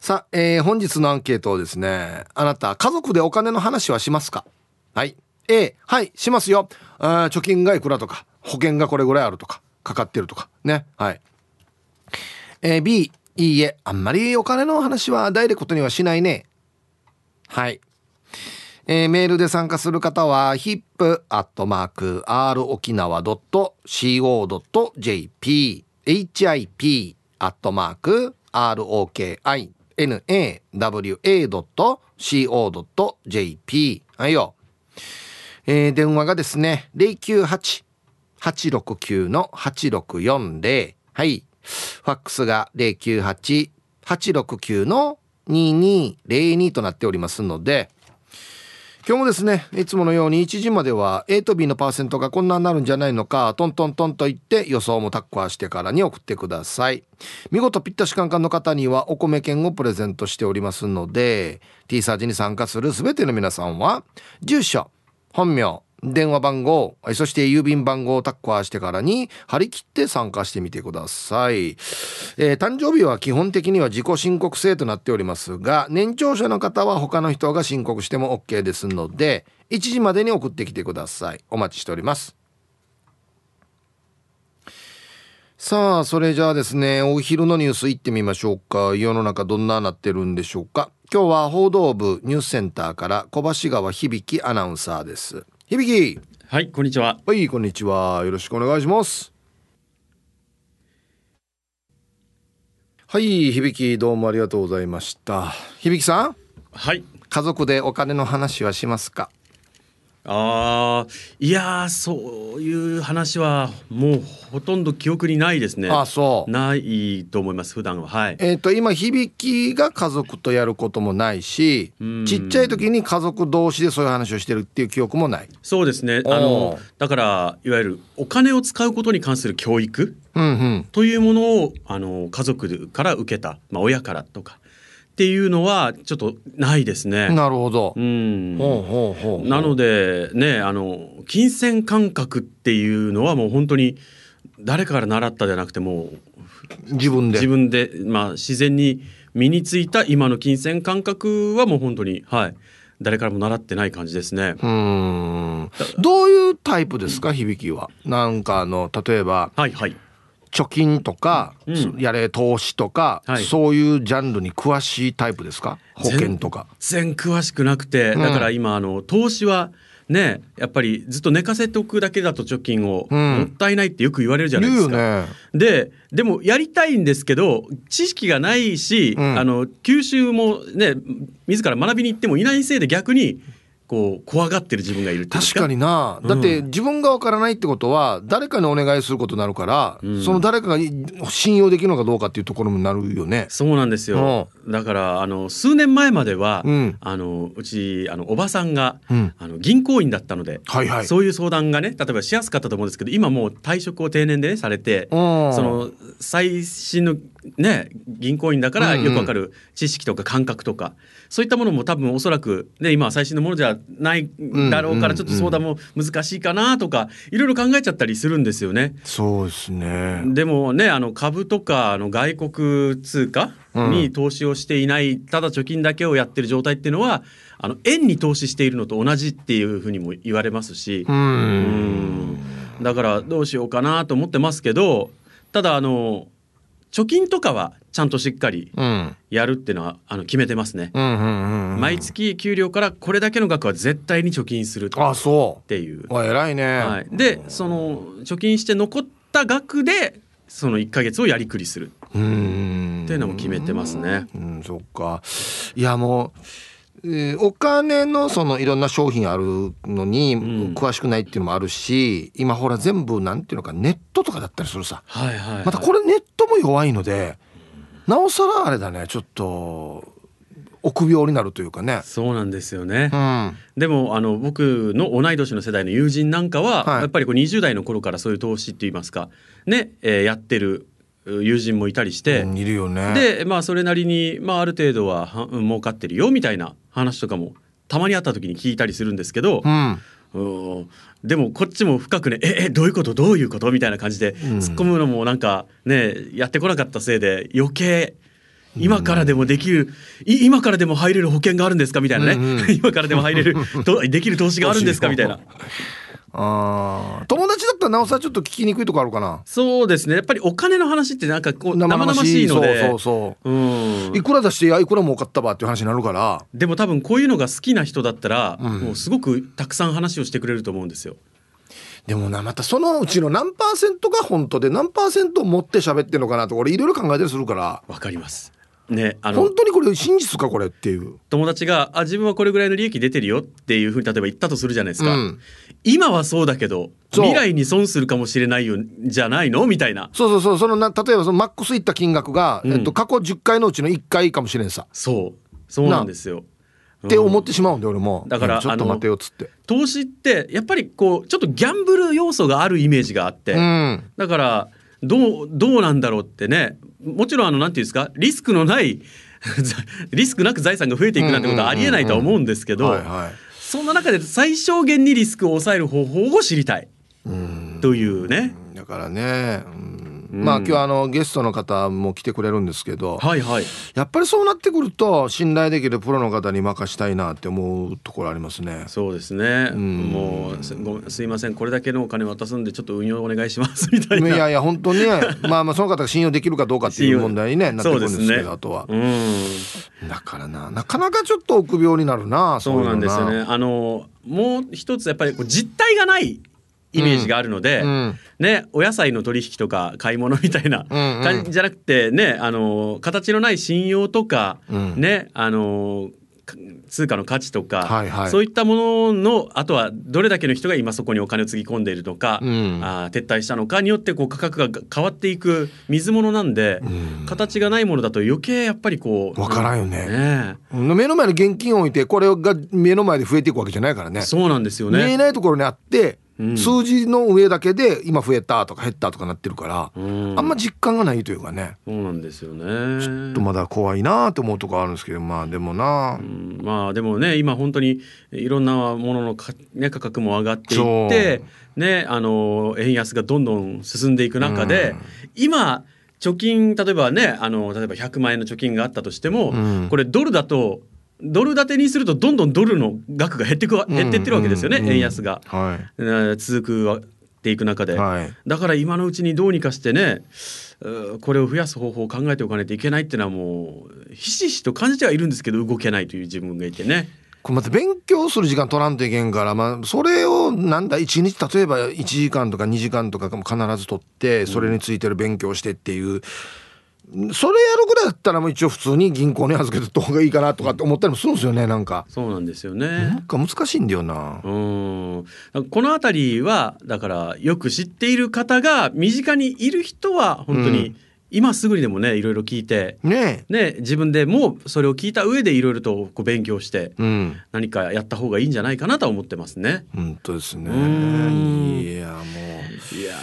さあ、えー、本日のアンケートをですね、あなた、家族でお金の話はしますか？はい。A、はい、しますよ。貯金がいくらとか、保険がこれぐらいあるとか、かかってるとか、ね。はい。えー、B、いいえ、あんまりお金の話はダイレクトにはしないね。はい。えー、メールで参加する方は hip.roki.co.jphip.roki.com nawa.co.jp はいよ。えー、電話がですね、098-869-8640はい。ファックスが098-869の2202となっておりますので、今日もですね、いつものように1時までは A と B のパーセントがこんなになるんじゃないのか、トントントンと言って予想もタッカーしてからに送ってください。見事ぴったしカンカンの方にはお米券をプレゼントしておりますので、T サージに参加する全ての皆さんは、住所、本名、電話番号、そして郵便番号をタッカーしてからに張り切って参加してみてください。えー、誕生日は基本的には自己申告制となっておりますが、年長者の方は他の人が申告しても OK ですので、1時までに送ってきてください。お待ちしております。さあ、それじゃあですね、お昼のニュース行ってみましょうか。世の中どんななってるんでしょうか。今日は報道部ニュースセンターから小橋川響アナウンサーです。響はいこんにちは。はいこんにちは。よろしくお願いします。はい響どうもありがとうございました。響さん？はい。家族でお金の話はしますか？ああいやそういう話はもうほとんど記憶にないですね。あそう。ないと思います普段は。はい。えっ、ー、と今響きが家族とやることもないしちっちゃい時に家族同士でそういう話をしてるっていう記憶もない。そうですね。あのだからいわゆるお金を使うことに関する教育、うんうん、というものをあの家族から受けた、まあ、親からとかっていうのはちょっとないですね。なるほど。うん。ほうほうほうなのでねあの金銭感覚っていうのはもう本当に誰かから習ったじゃなくても自分で自分でまあ自然に身についた今の金銭感覚はもう本当にはい。誰からも習ってない感じですね。うん。どういうタイプですか響きは。なんかあの例えば。はいはい。貯金とか、うん、やれ投資とか、はい、そういうジャンルに詳しいタイプですか？保険とか。全然詳しくなくて、だから今あの投資はねやっぱりずっと寝かせておくだけだと貯金を、もったいないってよく言われるじゃないですか。ね、ででもやりたいんですけど知識がないし、うん、あの吸収もね自ら学びに行ってもいないせいで逆にこう怖がってる自分がいる確かにな、だって自分がわからないってことは誰かにお願いすることになるから、うん、その誰かが信用できるのかどうかっていうところになるよね。そうなんですよ、うん、だからあの数年前までは、うん、あのうちあのおばさんが、あの銀行員だったので、はいはい、そういう相談がね例えばしやすかったと思うんですけど今もう退職を定年で、ね、されてその最新のね銀行員だからよくわかる知識とか感覚とか、そういったものも多分おそらく、ね、今は最新のものじゃないだろうからちょっと相談も難しいかなとかいろいろ考えちゃったりするんですよね。そうですね。でもねあの株とかあの外国通貨に投資をしていない、ただ貯金だけをやってる状態っていうのはあの円に投資しているのと同じっていうふうにも言われますし。うん。だからどうしようかなと思ってますけどただあの貯金とかはちゃんとしっかりやるっていうのは、あの決めてますね、毎月給料からこれだけの額は絶対に貯金するあそう。っていう。あ偉いね、はい、でその貯金して残った額でその1か月をやりくりする。っていうのも決めてますね。うんそっか。いやもうえー、お金のそのいろんな商品あるのに詳しくないっていうのもあるし、うん、今ほら全部なんていうのかネットとかだったりするさ、はいはい、はい、またこれネットも弱いのでなおさらあれだねちょっと臆病になるというかね。そうなんですよね、うん、でもあの僕の同い年の世代の友人なんかは、はい、やっぱりこう20代の頃からそういう投資って言いますかね、えー、やってる友人もいたりして、うん、いるよね。でまあそれなりに、まあ、ある程度はは儲かってるよみたいな話とかもたまに会った時に聞いたりするんですけど、うん、でもこっちも深くね「ええどういうこと？どういうこと?」みたいな感じで突っ込むのもなんかねやってこなかったせいで余計今からでもできる、今からでも入れる保険があるんですか？みたいなね、うんうん、今からでも入れる できる投資があるんですか？みたいな。あ友達だったらなおさらちょっと聞きにくいとこあるかな。そうですね。やっぱりお金の話ってなんかこう生々しい。ので。そうそうそう、うん、いくら出していくら儲かったばっていう話になるから。でも多分こういうのが好きな人だったら、うん、もうすごくたくさん話をしてくれると思うんですよ。でもなまたそのうちの何パーセントが本当で何パーセントを持って喋ってるのかなと俺いろいろ考えたりするから。わかりますね、あの本当にこれ真実かこれっていう。友達があ自分はこれぐらいの利益出てるよっていうふうに例えば言ったとするじゃないですか、うん、今はそうだけど未来に損するかもしれないよじゃないのみたいな。そうそうそうそのな例えばそのマックスいった金額が、うん、えっと、過去10回のうちの1回かもしれんさ。そう。そうなんですよ。って思ってしまうんで俺も。だからちょっと待てよっつって。投資ってやっぱりこうちょっとギャンブル要素があるイメージがあって、うん、だからどうどうなんだろうってねもちろんあのなんていうんですかリスクのない リスクなく財産が増えていくなんてことはありえないとは思うんですけどそんな中で最小限にリスクを抑える方法を知りたい。というね。だからね、うんまあ今日あのゲストの方も来てくれるんですけど、はいはい、やっぱりそうなってくると信頼できるプロの方に任したいなって思うところありますね。そうですね。うん、もうすごすいませんこれだけのお金渡すんでちょっと運用お願いしますみたいな。いやいや本当にねまあまあその方が信用できるかどうかっていう問題に、ね、なってくるんですけど、ね、あとは。うんだからななかなかちょっと臆病になるなそうなんですよね。あのもう一つやっぱり実態がないイメージがあるので、うん、ね、お野菜の取引とか買い物みたいな感じじゃなくてねあの形のない信用とか、うん、ねあの通貨の価値とか、はいはい、そういったもののあとはどれだけの人が今そこにお金をつぎ込んでいるのか、うん、あ撤退したのかによってこう価格が変わっていく水物なんで、うん、形がないものだと余計やっぱりこう分からんよね、ね、目の前に現金を置いてこれが目の前で増えていくわけじゃないからね。そうなんですよね。見えないところにあって数字の上だけで今増えたとか減ったとかなってるから、うん、あんま実感がないというかね。そうなんですよね。ちょっとまだ怖いなと思うとこあるんですけどまあでもな、うん、まあでもね今本当にいろんなもののか、ね、価格も上がっていってねあの円安がどんどん進んでいく中で、うん、今貯金例えばねあの例えば100万円の貯金があったとしても、これドルだとドル建てにするとどんどんドルの額が減ってく減ってってるわけですよね、うんうん、円安が、はい、続くっていく中で、はい、だから今のうちにどうにかしてねこれを増やす方法を考えておかないといけないっていうのはもうひしひしと感じてはいるんですけど動けないという自分がいてね。これまた勉強する時間取らんといけんから、まあ、それをなんだ1日例えば1時間とか2時間とかも必ず取ってそれについてる勉強してっていう。それやるぐらいだったらもう一応普通に銀行に預けた方がいいかなとかって思ったりもするんですよねなんか。そうなんですよね。なんか難しいんだよな。うん。この辺りはだからよく知っている方が身近にいる人は本当に、うん。今すぐにでもねいろいろ聞いて、ねね、自分でもそれを聞いた上でいろいろとこう勉強して、うん、何かやった方がいいんじゃないかなと思ってますね。本当ですね。いやもう。いや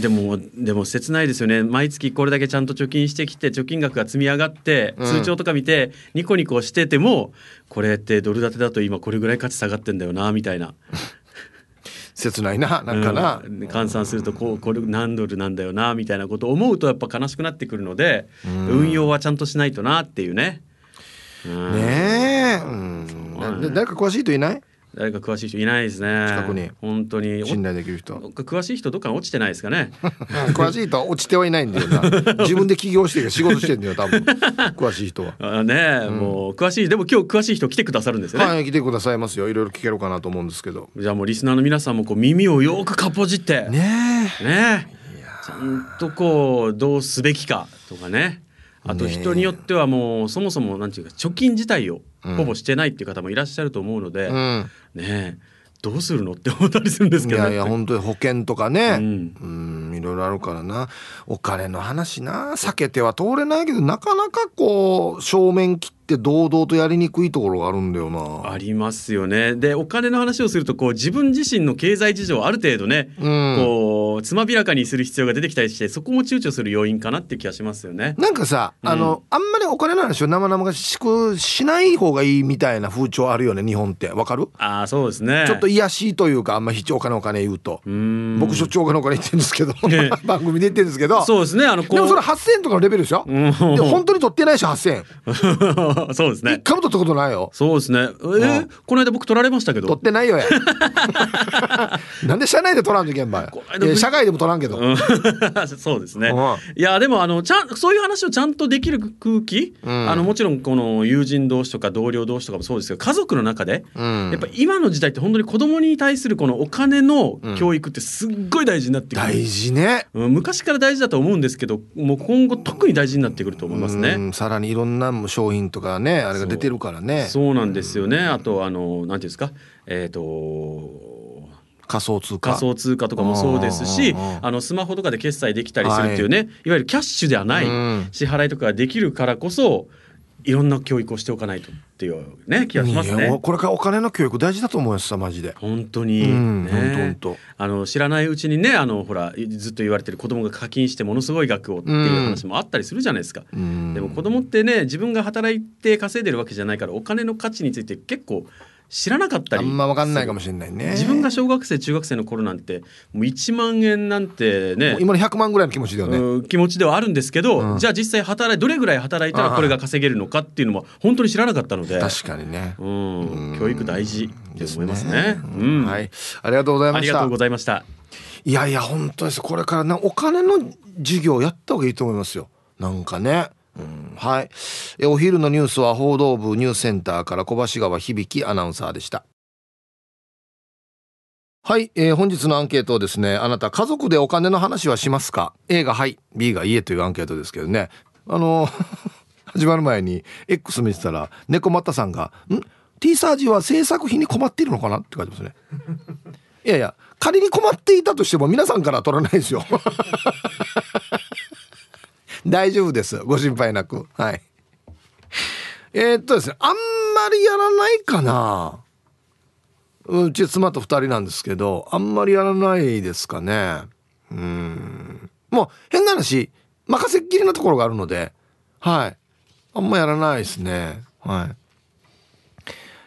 でもでも切ないですよね。毎月これだけちゃんと貯金してきて貯金額が積み上がって、通帳とか見てニコニコしててもこれってドル建てだと今これぐらい価値下がってんだよなみたいな。切ないななんかな、うん、換算するとこうこれ何ドルなんだよなみたいなことを思うとやっぱ悲しくなってくるので、うん、運用はちゃんとしないとなっていうね。うん、ねえ、うん、誰か詳しい人いない？誰か詳しい人いないですね。近くに。本当に。信頼できる人。詳しい人どっか落ちてないですかね。詳しい人は落ちてはいないんだよな。自分で起業して仕事してんだよ多分。詳しい人は。あね、うん、もう詳しい。でも今日詳しい人来てくださるんですよねはい来てくださいますよ。いろいろ聞けるかなと思うんですけど。じゃあもうリスナーの皆さんもこう耳をよくかっぽじって。ねねちゃんとこうどうすべきかとかね。あと人によってはもうそもそもなんていうか貯金自体をほぼしてないっていう方もいらっしゃると思うので、うん、ねどうするのって思ったりするんですけど、いやいや本当に保険とかね、うん、うんいろいろあるからな。お金の話な。避けては通れないけどなかなかこう正面切っって堂々とやりにくいところがあるんだよな。ありますよね。でお金の話をするとこう自分自身の経済事情ある程度ね、うん、こうつまびらかにする必要が出てきたりしてそこも躊躇する要因かなって気がしますよね。なんかさ、うん、あのあんまりお金の話を生々しくしない方がいいみたいな風潮あるよね日本って。わかる？あそうですね。ちょっと癒しいというかあんまりお金お金言うと。僕しょっちゅうお金お金言ってるんですけど 番組で言ってるんですけど。そうですねあのでもそれ8000円とかのレベルでしょ、で本当に取ってないし8000円 そうですね。一回も取ったことないよ。そうですね。えー、この間僕取られましたけど。取ってないよや。なんで社内で取らんと現場 社外でも取らんけど。そうですね。いやでもあのちゃんそういう話をちゃんとできる空気、うん、あのもちろんこの友人同士とか同僚同士とかもそうですけど家族の中で、うん、やっぱ今の時代って本当に子供に対するこのお金の教育ってすっごい大事になってくる、大事ね、うん、昔から大事だと思うんですけどもう今後特に大事になってくると思いますね。さらにいろんな商品とかねあれが出てるからね。そう。なんですよね。あとあのなんていうんですか？えっ、ー、と仮想通貨。仮想通貨とかもそうですしあのスマホとかで決済できたりするっていうね、はい、いわゆるキャッシュではない支払いとかができるからこそいろんな教育をしておかないとっていうね気がしますね。これからお金の教育大事だと思いますマジで。本当に、ね、あの知らないうちにねあのほらずっと言われてる子供が課金してものすごい額をっていう話もあったりするじゃないですか。でも子供ってね自分が働いて稼いでるわけじゃないからお金の価値について結構知らなかったりあんま分かんないかもしれないね。自分が小学生中学生の頃なんてもう1万円なんてね。今の100万ぐらいの気持ちだよね。気持ちではあるんですけど、うん、じゃあ実際働いどれぐらい働いたらこれが稼げるのかっていうのも本当に知らなかったので。確かにね、うん、教育大事って思いますね、ね、うん、はい。ありがとうございました。ありがとうございました。いやいや本当です。これからなお金の授業やった方がいいと思いますよ。なんかねはい。お昼のニュースは報道部ニュースセンターから小橋川響アナウンサーでした。はい、えー、本日のアンケートをですねあなた家族でお金の話はしますか？A がはい。B がいいえというアンケートですけどね。あの 始まる前に X 見てたら猫又さんが「ん？T サージは制作費に困っているのかな?」って書いてますね。いやいや仮に困っていたとしても皆さんから取らないですよ。大丈夫です。ご心配なく。はい。えー、っとですねあんまりやらないかな。うち妻と2人なんですけどあんまりやらないですかね。うん。もう変な話任せっきりなところがあるのではい。あんまやらないですね。はい。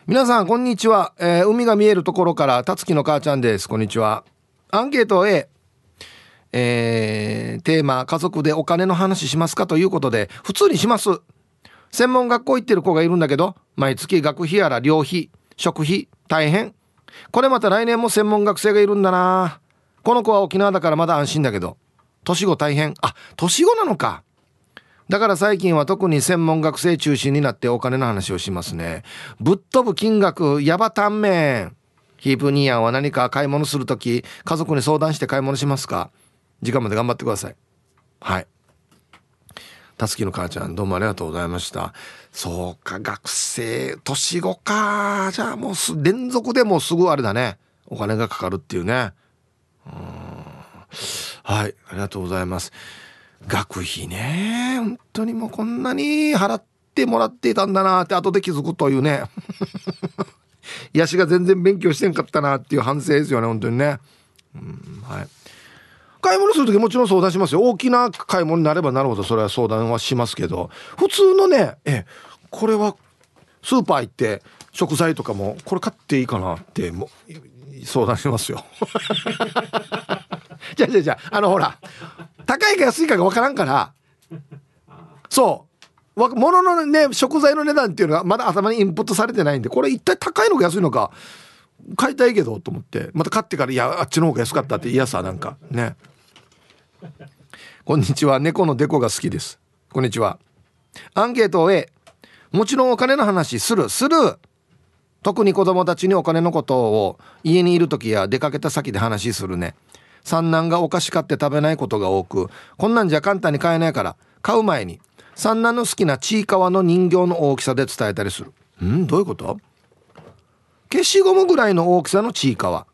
皆さんこんにちは、えー、海が見えるところからたつきの母ちゃんです。こんにちは。アンケート A えー、テーマ家族でお金の話しますかということで普通にします。専門学校行ってる子がいるんだけど毎月学費やら寮費食費大変。これまた来年も専門学生がいるんだな。この子は沖縄だからまだ安心だけど。年子大変。あ年子なのか。だから最近は特に専門学生中心になってお金の話をしますね。ぶっ飛ぶ金額ヤバタンメンヒープニーヤンは何か買い物するとき家族に相談して買い物しますか？時間まで頑張ってください。はい。たすきの母ちゃんどうもありがとうございました。そうか学生年子か。じゃあもうす連続でもうすぐあれだね。お金がかかるっていうね。うん。はいありがとうございます。学費ね本当にもうこんなに払ってもらっていたんだなって後で気づくというね。癒しが全然勉強してんかったなっていう反省ですよね本当にね。うんはい。買い物する時もちろん相談しますよ。大きな買い物になればなるほどそれは相談はしますけど。普通のねえこれはスーパー行って食材とかもこれ買っていいかなっても相談しますよ。じゃあじゃあじゃああのほら高いか安いかが分からんから。そう。物のね食材の値段っていうのはまだ頭にインプットされてないんでこれ一体高いのか安いのか買いたいけどと思ってまた買ってからいやあっちの方が安かったって嫌さなんかね。こんにちは。猫のデコが好きです。こんにちは。アンケートを A もちろんお金の話する。する。特に子供たちにお金のことを家にいる時や出かけた先で話するね。三男がお菓子買って食べないことが多くこんなんじゃ簡単に買えないから買う前に三男の好きなちいかわの人形の大きさで伝えたりする。ん？どういうこと？消しゴムぐらいの大きさのちいかわ。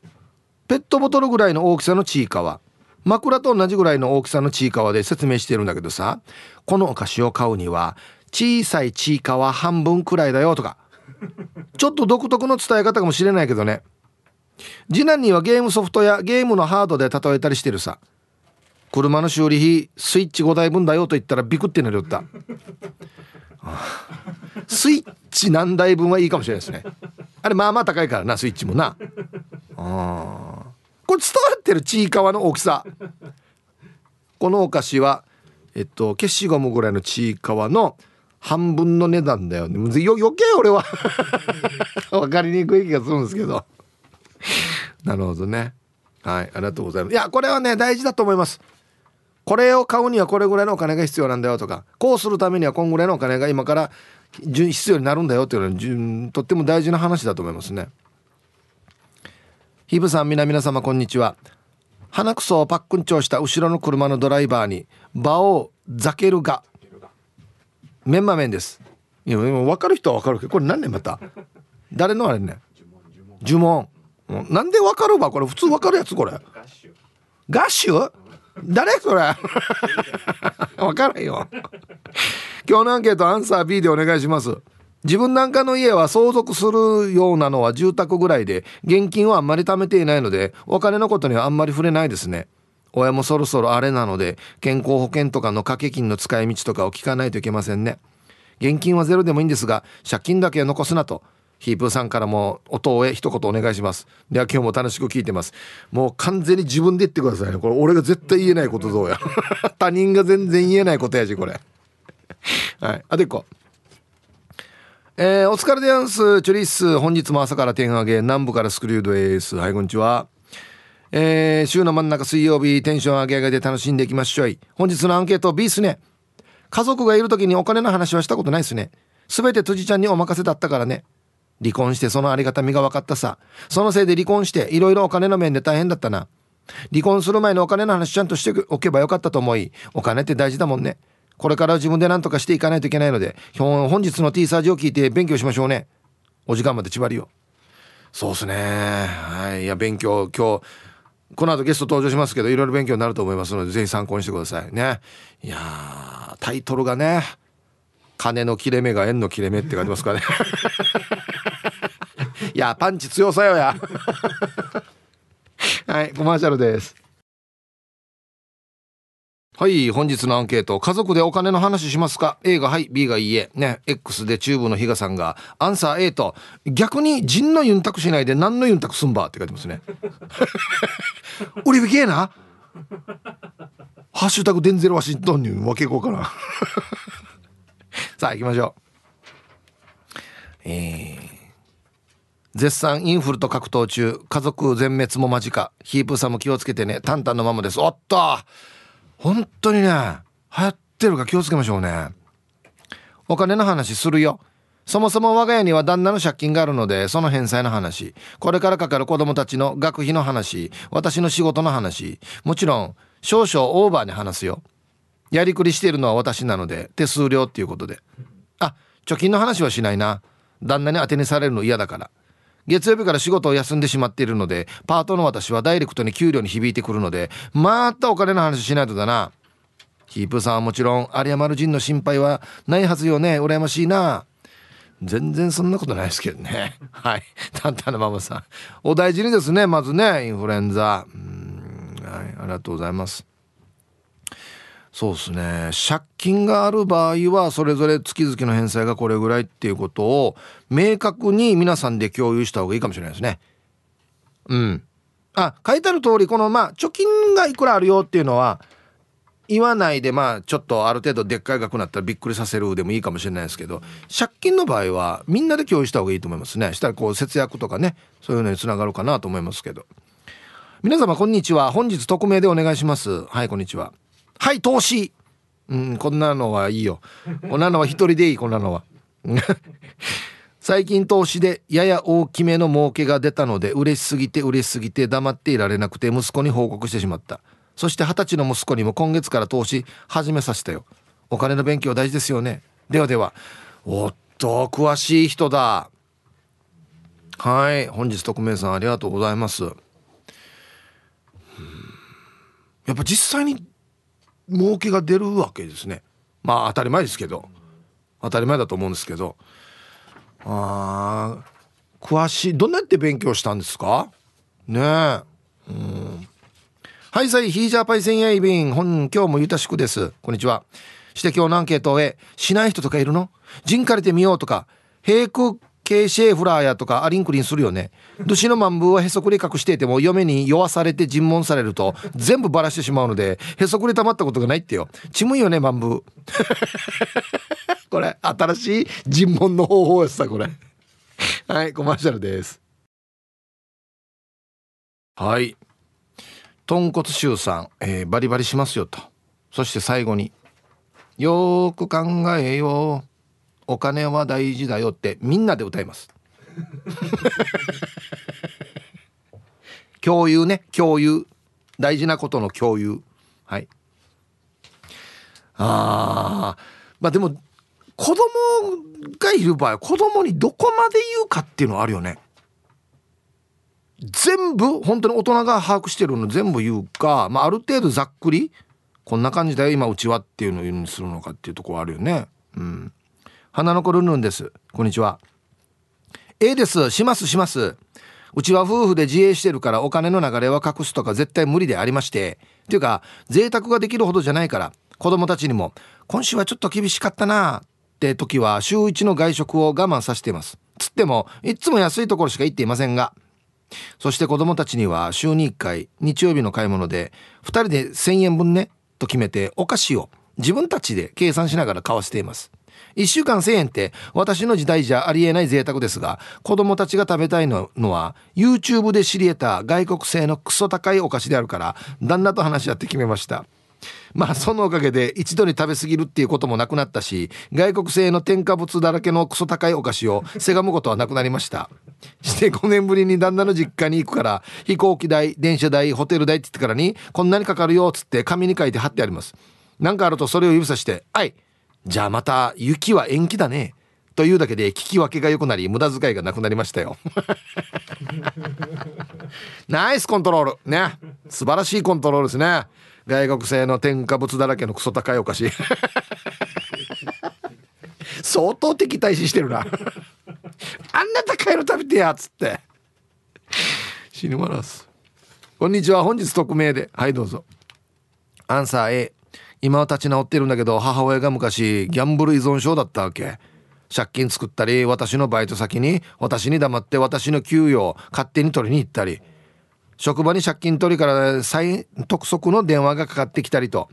ペットボトルぐらいの大きさのちいかわ。枕と同じぐらいの大きさのちいかわで説明してるんだけどさこのお菓子を買うには小さいちいかわ半分くらいだよとかちょっと独特の伝え方かもしれないけどね。次男にはゲームソフトやゲームのハードで例えたりしてるさ。車の修理費スイッチ5台分だよと言ったらビクってなるよった。スイッチ何台分はいいかもしれないですね。あれまあまあ高いからなスイッチもな。あ。これ伝わってるちいかわの大きさ。このお菓子はえっと消しゴムぐらいのちいかわの半分の値段だよね。余計俺は 分かりにくい気がするんですけど。なるほどね。はいありがとうございます。いやこれはね大事だと思います。これを買うにはこれぐらいのお金が必要なんだよとかこうするためにはこんぐらいのお金が今から必要になるんだよっていうのはとっても大事な話だと思いますねヒブさん皆皆様こんにちは。鼻くそをパックンチョした後ろの車のドライバーに場をザケルが。メンマ麺です。いや分かる人は分かるけどこれ何ねまた？誰のあれね？呪文。なんで分かるわ？これ普通分かるやつこれ。ガッシュ？誰それ？分からんよ。今日のアンケートアンサー B でお願いします自分なんかの家は相続するようなのは住宅ぐらいで現金はあんまり貯めていないのでお金のことにはあんまり触れないですね。親もそろそろあれなので健康保険とかの掛け金の使い道とかを聞かないといけませんね。現金はゼロでもいいんですが借金だけは残すなと。ヒープーさんからも音へ一言お願いします。では今日も楽しく聞いてます。もう完全に自分で言ってくださいね。これ俺が絶対言えないことどうや。他人が全然言えないことやしこれ。はい。あと一個えー、お疲れでやんす。チョリッス本日も朝から天上げ。南部からスクリュードですはいこんにちは。えー、週の真ん中水曜日テンション上げ上げで楽しんでいきましょい。本日のアンケート B っすね。家族がいる時にお金の話はしたことないっすね。全て辻ちゃんにお任せだったからね。離婚してそのありがたみが分かったさ。そのせいで離婚していろいろお金の面で大変だったな。離婚する前のお金の話ちゃんとしておけばよかったと思いお金って大事だもんね。これから自分で何とかしていかないといけないので本日の T サージを聞いて勉強しましょうね。お時間まで縛りを。そうっすね。はい。いや勉強今日この後ゲスト登場しますけどいろいろ勉強になると思いますのでぜひ参考にしてくださいね。いやータイトルがね金の切れ目が円の切れ目って書いてますからね。いやパンチ強さよや。はいコマーシャルです。はい本日のアンケート家族でお金の話しますか？A がはい B がいいえ。ね X でチューブの比嘉さんがアンサー A と逆に人のユンタクしないで何のユンタクすんばって書いてますね。売り引けえな？ハッシュタグデンゼルワシントンに分けこうかな。さあ行きましょう。えー絶賛インフルと格闘中。家族全滅も間近。ヒープさんも気をつけてね。タンタンのままです。おっと！本当にね流行ってるか気をつけましょうね。お金の話するよ。そもそも我が家には旦那の借金があるのでその返済の話。これからかかる子供たちの学費の話。私の仕事の話。もちろん少々オーバーに話すよ。やりくりしているのは私なので手数料っていうことで。あ貯金の話はしないな。旦那に当てにされるの嫌だから。月曜日から仕事を休んでしまっているのでパートの私はダイレクトに給料に響いてくるのでまたお金の話しないとだな。ヒープさんはもちろん有山人の心配はないはずよね。羨ましいな。全然そんなことないですけどね。はい。タンタンのママさん。お大事にですねまずねインフルエンザ。うん。はい。ありがとうございます。そうですね。借金がある場合はそれぞれ月々の返済がこれぐらいっていうことを明確に皆さんで共有した方がいいかもしれないですね。うん。あ書いてある通りこのまあ貯金がいくらあるよっていうのは言わないでまあちょっとある程度でっかい額になったらびっくりさせるでもいいかもしれないですけど借金の場合はみんなで共有した方がいいと思いますね。したらこう節約とかねそういうのにつながるかなと思いますけど。皆様こんにちは。本日匿名でお願いします。はいこんにちは。はい投資。うんこんなのはいいよ。こんなのは一人でいいこんなのは。最近投資でやや大きめの儲けが出たので嬉しすぎて嬉しすぎて黙っていられなくて息子に報告してしまった。そして二十歳の息子にも今月から投資始めさせたよ。お金の勉強大事ですよね。ではでは。おっと詳しい人だ。はい本日匿名さんありがとうございます。やっぱ実際に儲けが出るわけですね。まあ当たり前ですけど。当たり前だと思うんですけど。あ詳しいどんなやって勉強したんですか？ねえ。うん。はいさいヒージャーパイセンヤイビン本今日もゆたしくです。こんにちは。して今日のアンケートへ。しない人とかいるの？ジンかれてみようとか。平空系シェーフラーやとかアリンクリンするよね。ドシのマンブーはへそくり隠していても嫁に酔わされて尋問されると全部バラしてしまうのでへそくり溜まったことがないってよ。ちむいよねマンブー。これ新しい尋問の方法やさこれ。はいコマーシャルです。はい。豚骨臭さん、えー、バリバリしますよと。そして最後によーく考えよう。お金は大事だよってみんなで歌います。共有ね。共有。大事なことの共有。はい。ああまあでも子供がいる場合子供にどこまで言うかっていうのはあるよね。全部本当に大人が把握してるの全部言うか、まあ、ある程度ざっくりこんな感じだよ今うちはっていうのを言うにするのかっていうところあるよね。うん。花の子ルンルンです。こんにちは。ええです。しますします。うちは夫婦で自営してるからお金の流れは隠すとか絶対無理でありまして。っていうか、贅沢ができるほどじゃないから、子供たちにも、今週はちょっと厳しかったなって時は週1の外食を我慢させています。つっても、いつも安いところしか行っていませんが。そして子供たちには週に1回、日曜日の買い物で、2人で1000円分ね、と決めてお菓子を自分たちで計算しながら買わせています。1週間1000円って私の時代じゃありえない贅沢ですが子供たちが食べたいのは YouTube で知り得た外国製のクソ高いお菓子であるから旦那と話し合って決めました。まあそのおかげで一度に食べ過ぎるっていうこともなくなったし外国製の添加物だらけのクソ高いお菓子をせがむことはなくなりました。して5年ぶりに旦那の実家に行くから飛行機代電車代ホテル代って言ってからにこんなにかかるよっつって紙に書いて貼ってあります。なんかあるとそれを指さして「はいじゃあまた雪は延期だね。というだけで聞き分けが良くなり無駄遣いがなくなりましたよ。ナイスコントロール。ね。素晴らしいコントロールですね。外国製の添加物だらけのクソ高いお菓子。相当敵対視してるな。あんな高いの食べてやつって。死にます。こんにちは。本日匿名で。はいどうぞ。アンサー A 今は立ち直ってるんだけど母親が昔ギャンブル依存症だったわけ。借金作ったり私のバイト先に私に黙って私の給与を勝手に取りに行ったり。職場に借金取りから再督促の電話がかかってきたりと。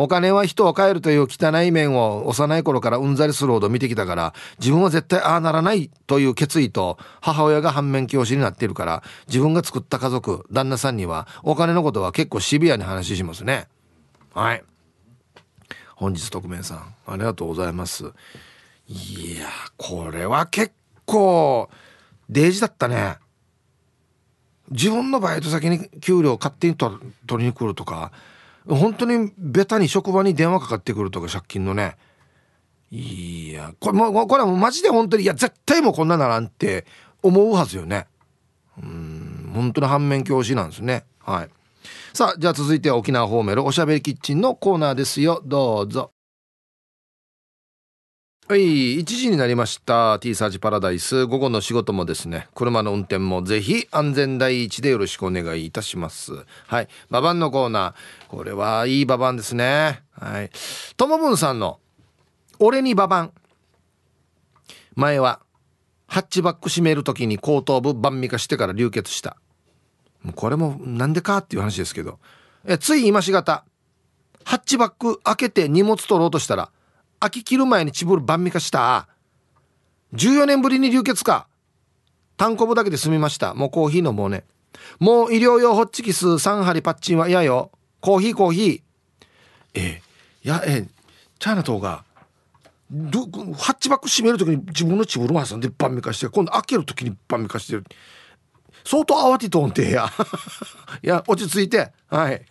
お金は人を変えるという汚い面を幼い頃からうんざりするほど見てきたから自分は絶対ああならないという決意と母親が反面教師になっているから自分が作った家族旦那さんにはお金のことは結構シビアに話しますね。はい。本日特命さんありがとうございます。いやこれは結構デージだったね。自分のバイト先に給料勝手に取りに来るとか本当にベタに職場に電話かかってくるとか借金のね。いやこれもこれはもうマジで本当にいや絶対もうこんなならんって思うはずよね。うん本当に反面教師なんですね。はい。さあじゃあ続いては沖縄ホーメルおしゃべりキッチンのコーナーですよ。どうぞ。はい1時になりました。T サージパラダイス。午後の仕事もですね車の運転もぜひ安全第一でよろしくお願いいたします。はいババンのコーナー。これはいいババンですね。はい。ともぶんさんの俺にババン前はハッチバック閉める時に後頭部万味化してから流血した。これもなんでかっていう話ですけど。えつい今しがた。ハッチバック開けて荷物取ろうとしたら開き切る前にチブル晩味化した。14年ぶりに流血か。単行部だけで済みました。もうコーヒーのもうね。もう医療用ホッチキス3針パッチンは嫌よ。コーヒーコーヒー。えいやえチャイナ島がハッチバック閉める時に自分のチブルマ挟んで晩味化して今度開ける時に晩味化してる。相当慌てとんてや。いや落ち着いて。はい。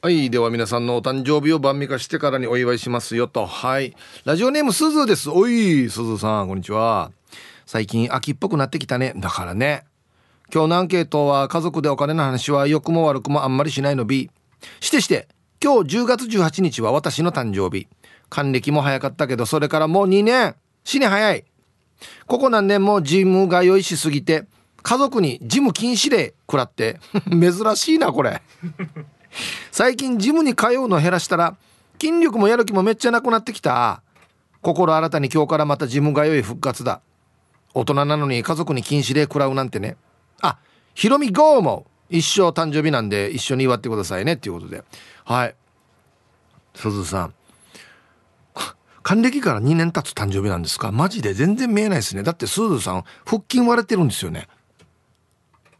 はいでは皆さんのお誕生日を晩味化してからにお祝いしますよと。はい。ラジオネームすずです。おいすずさんこんにちは。最近秋っぽくなってきたね。だからね。今日のアンケートは家族でお金の話は良くも悪くもあんまりしないの B してして今日10月18日は私の誕生日。還暦も早かったけどそれからもう2年。死に早い。ここ何年もジムが酔いしすぎて家族にジム禁止令食らって 珍しいなこれ。最近ジムに通うの減らしたら筋力もやる気もめっちゃなくなってきた。心新たに今日からまたジム通い復活だ。大人なのに家族に禁止令食らうなんてね。あひろみ GO も一生誕生日なんで一緒に祝ってくださいねっていうことで。はい。すずさん。還暦から2年経つ誕生日なんですか？マジで？全然見えないですね。だってすずさん腹筋割れてるんですよね。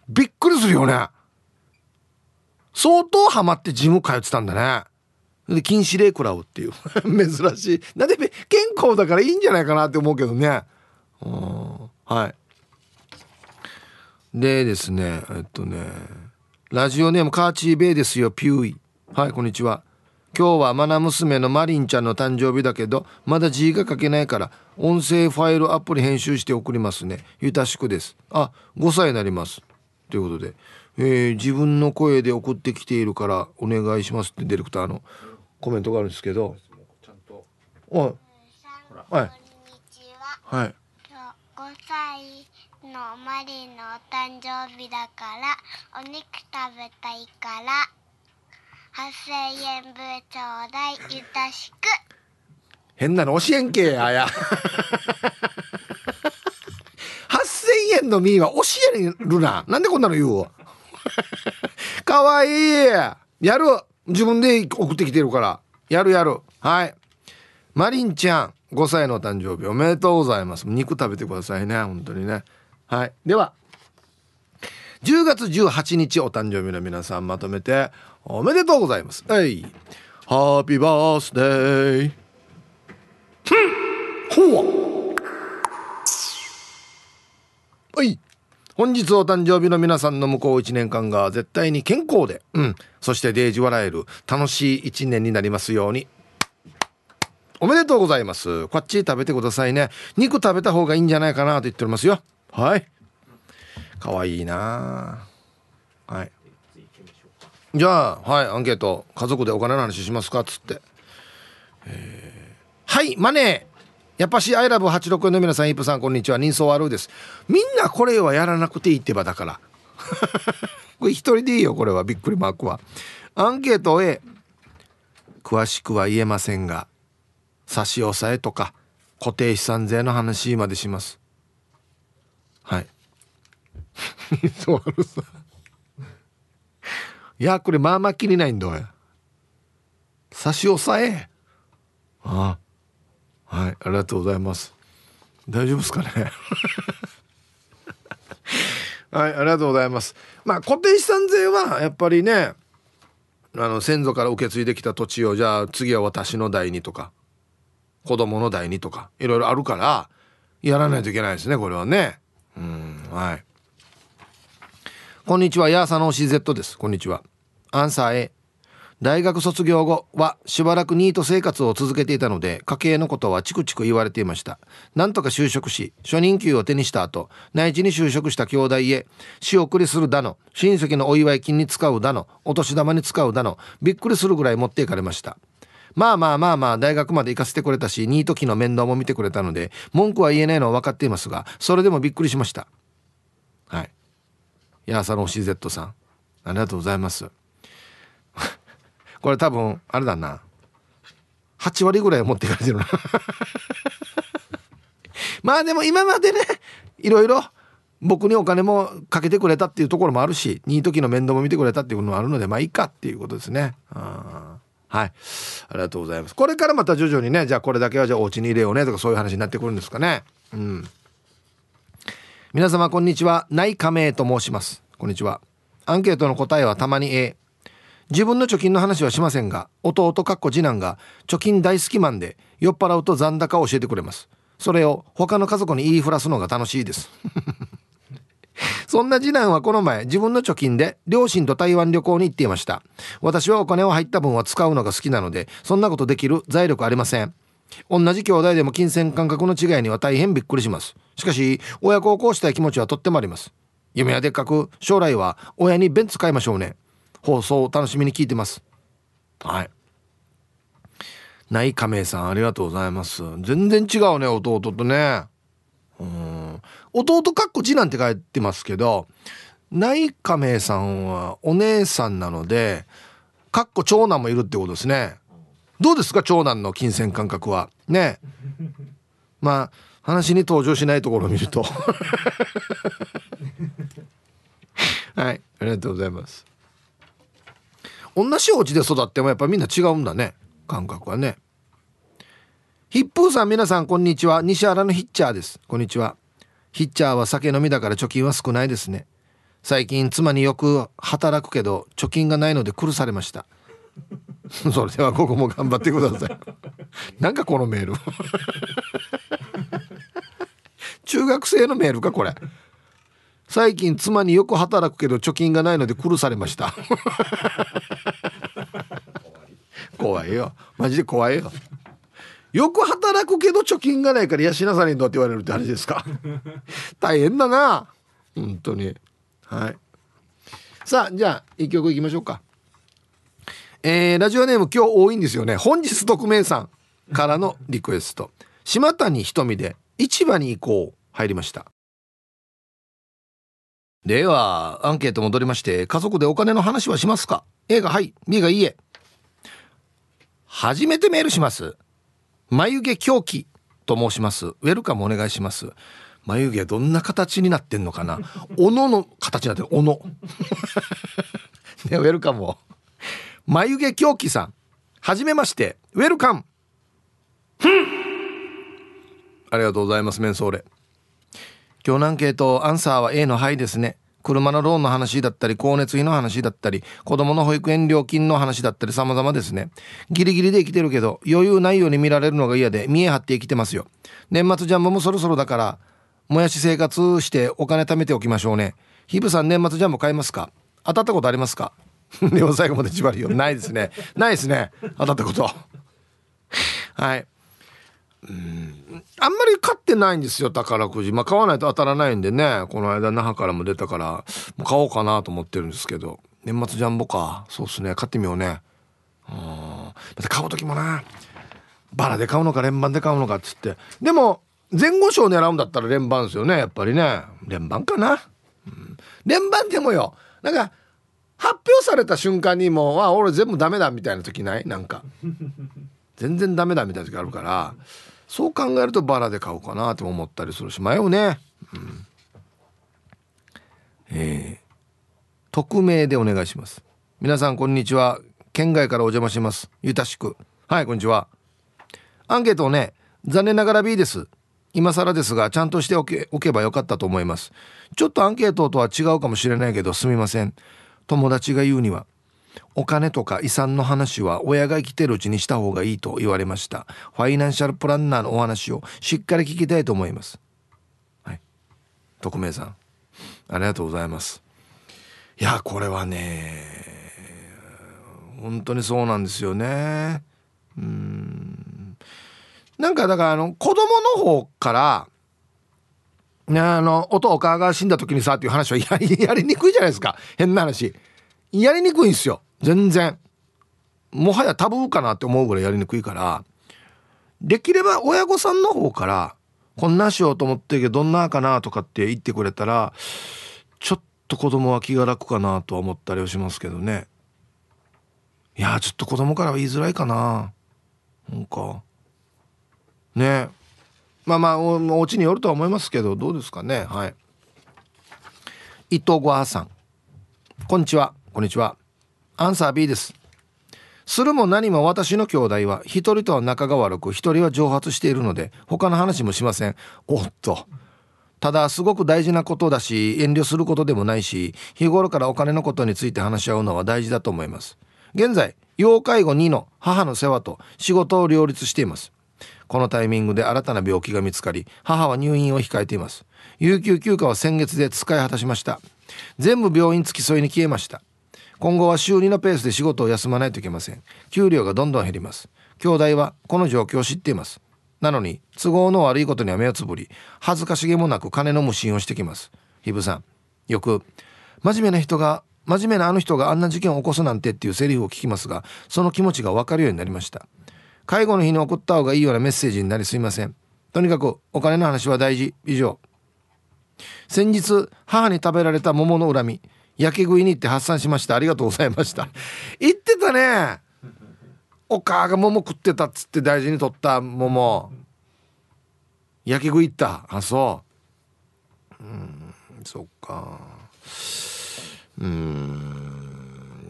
びっくりするよね。相当ハマってジム通ってたんだね。で禁止令食らうっていう。珍しい。なんで健康だからいいんじゃないかなって思うけどね。うん。はい。でですねえっとねラジオネームカーチーベイですよ。ピューイ。はいこんにちは。今日はマナ娘のマリンちゃんの誕生日だけどまだ字が書けないから音声ファイルアプリ編集して送りますね。ゆたしくです。あ5歳になります。ということで、えー、自分の声で送ってきているからお願いします。ってディレクターのコメントがあるんですけど。はい。はい。はい。5歳のマリンのお誕生日だからお肉食べたいから8000円分ちょうだいゆたしく。変なの教えんけや。や8000円のみは教えるな。なんでこんなの言う？かわいい。やる。自分で送ってきてるから。やるやる。はい。マリンちゃん5歳の誕生日。おめでとうございます。肉食べてくださいね。本当にね。はい。では10月18日お誕生日の皆さんまとめておめでとうございます。はい。ハッピーバースデーほう。はい。本日お誕生日の皆さんの向こう1年間が絶対に健康で、うん、そしてデージ笑える楽しい1年になりますように。おめでとうございます。こっち食べてくださいね。肉食べた方がいいんじゃないかなと言っておりますよ。はい。かわいいな。はい。じゃあはいアンケート。家族でお金の話しますか？っつって、えー、はいマネー。やっぱしアイラブ864の皆さんイープさんこんにちは。人相悪いです。みんなこれはやらなくていいってばだから。これ一人でいいよこれは。びっくりマークは。アンケート A 詳しくは言えませんが差し押さえとか固定資産税の話までします。はい。そうあるさ。いやこれまあまあ気にないんだよ差し押さえ。ああ。はいありがとうございます。大丈夫ですかね？はいありがとうございます。まあ固定資産税はやっぱりねあの先祖から受け継いできた土地をじゃあ次は私の代にとか子供の代にとかいろいろあるからやらないといけないですねこれはね。うんはい。こんにちは。ヤーサの CZ です。こんにちは。アンサー A 大学卒業後はしばらくニート生活を続けていたので家計のことはチクチク言われていました。なんとか就職し初任給を手にした後内地に就職した兄弟へ仕送りするだの親戚のお祝い金に使うだのお年玉に使うだのびっくりするぐらい持っていかれました。まあまあまあまあ大学まで行かせてくれたしニート期の面倒も見てくれたので文句は言えないのは分かっていますがそれでもびっくりしました。ヤーサの CZ さん。ありがとうございます。これ多分あれだな。8割ぐらい持っていかれてるな。まあでも今までねいろいろ僕にお金もかけてくれたっていうところもあるしニート期の面倒も見てくれたっていうのもあるのでまあいいかっていうことですね。はい。ありがとうございます。これからまた徐々にねじゃあこれだけはじゃあお家に入れようねとかそういう話になってくるんですかね。うん。皆様こんにちは。内加盟と申します。こんにちは。アンケートの答えはたまに A 自分の貯金の話はしませんが弟かっこ次男が貯金大好きマンで酔っ払うと残高を教えてくれます。それを他の家族に言いふらすのが楽しいです。そんな次男はこの前自分の貯金で両親と台湾旅行に行っていました。私はお金を入った分は使うのが好きなのでそんなことできる財力ありません。同じ兄弟でも金銭感覚の違いには大変びっくりします。しかし親孝行したい気持ちはとってもあります。夢はでっかく将来は親にベンツ買いましょうね。放送を楽しみに聞いてます。はい。内亀さんありがとうございます。全然違うね弟とね。うん。弟かっこ次男って書いてますけど内亀さんはお姉さんなのでかっこ長男もいるってことですね。どうですか長男の金銭感覚は？ね。まあ話に登場しないところを見ると。はいありがとうございます。同じお家で育ってもやっぱみんな違うんだね感覚はね。ヒップーさん皆さんこんにちは。西原のヒッチャーです。こんにちは。ヒッチャーは酒飲みだから貯金は少ないですね。最近妻によく働くけど貯金がないので苦されました。それではここも頑張ってください。なんかこのメール。中学生のメールかこれ。最近妻によく働くけど貯金がないので苦されました。怖いよ。マジで怖いよ。よく働くけど貯金がないから養されんのって言われるって話ですか。大変だな。本当に。はい。さあじゃあ一曲いきましょうかえー、ラジオネーム今日多いんですよね。本日匿名さんからのリクエスト。島谷ひとみで市場に行こう。入りました。ではアンケート戻りまして家族でお金の話はしますか？A がはい。B がいいえ。初めてメールします。眉毛狂気と申します。ウェルカムお願いします。眉毛どんな形になってんのかな？斧の形になってる。斧 ねウェルカムを。眉毛狂気さん。はじめまして。ウェルカムありがとうございますメンソーレ。今日のアンケートアンサーは A のはいですね。車のローンの話だったり光熱費の話だったり子供の保育園料金の話だったり様々ですね。ギリギリで生きてるけど余裕ないように見られるのが嫌で見え張って生きてますよ。年末ジャンボもそろそろだからもやし生活してお金貯めておきましょうね。ヒブさん年末ジャンボ買いますか？当たったことありますか？でも最後まで縛りよ。ないですね。ないですね。当たったこと。はい。うん。あんまり買ってないんですよ宝くじ。まあ買わないと当たらないんでね。この間那覇からも出たからもう買おうかなと思ってるんですけど。年末ジャンボか。そうっすね。買ってみようね。うん。だって買う時もな。バラで買うのか連番で買うのかっつって。でも前後賞狙うんだったら連番ですよね。やっぱりね。連番かな、うん、連番でもよ。なんか発表された瞬間にもう「あ俺全部ダメだ」みたいな時ない？なんか。全然ダメだみたいな時あるからそう考えるとバラで買おうかなと思ったりするし迷うね、うん、えー、匿名でお願いします。皆さんこんにちは。県外からお邪魔します。ゆたしく。はいこんにちは。アンケートをね残念ながら B です。今更ですがちゃんとしておけおけばよかったと思います。ちょっとアンケートとは違うかもしれないけどすみません友達が言うにはお金とか遺産の話は親が生きてるうちにした方がいいと言われました。ファイナンシャルプランナーのお話をしっかり聞きたいと思います。はい。匿名さん。ありがとうございます。いやこれはね本当にそうなんですよね。うん。なんかだからあの子供の方からねあのお父かが死んだ時にさっていう話はやり やりにくいじゃないですか。変な話。やりにくいんですよ。全然。もはやタブーかなって思うぐらいやりにくいから。できれば親御さんの方からこんなしようと思ってるけどどんなかなとかって言ってくれたらちょっと子供は気が楽かなとは思ったりはしますけどね。いやちょっと子供からは言いづらいかな。なんか。ね。まあまあおお家によるとは思いますけどどうですかね。はい。伊藤ごはさん。こんにちは。こんにちは。アンサー B です。するも何も私の兄弟は一人とは仲が悪く一人は蒸発しているので他の話もしません。おっと。ただすごく大事なことだし遠慮することでもないし日頃からお金のことについて話し合うのは大事だと思います。現在要介護2の母の世話と仕事を両立しています。このタイミングで新たな病気が見つかり母は入院を控えています。有給休暇は先月で使い果たしました。全部病院付き添いに消えました。今後は週2のペースで仕事を休まないといけません。給料がどんどん減ります。兄弟はこの状況を知っています。なのに都合の悪いことには目をつぶり恥ずかしげもなく金の無心をしてきます。ひぶさんよく真面目な人が真面目なあの人があんな事件を起こすなんてっていうセリフを聞きますがその気持ちが分かるようになりました。介護の日に送った方がいいようなメッセージになりすいません。とにかくお金の話は大事。以上。先日母に食べられた桃の恨み焼け食いに行って発散しました。ありがとうございました。言ってたね。お母が桃食ってたっつって大事に取った桃。焼け食いった。あそう。うんそっか。うん。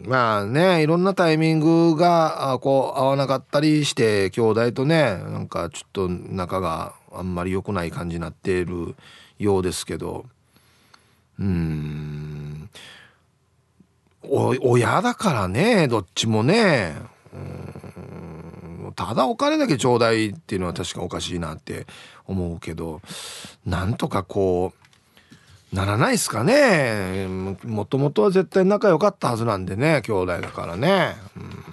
まあねいろんなタイミングがこう合わなかったりして兄弟とねなんかちょっと仲があんまり良くない感じになっているようですけど。うん。親だからねどっちもね。うん。ただお金だけちょうだいっていうのは確かおかしいなって思うけどなんとかこうならないですかね。もともとは絶対仲良かったはずなんでね兄弟だからね、うん、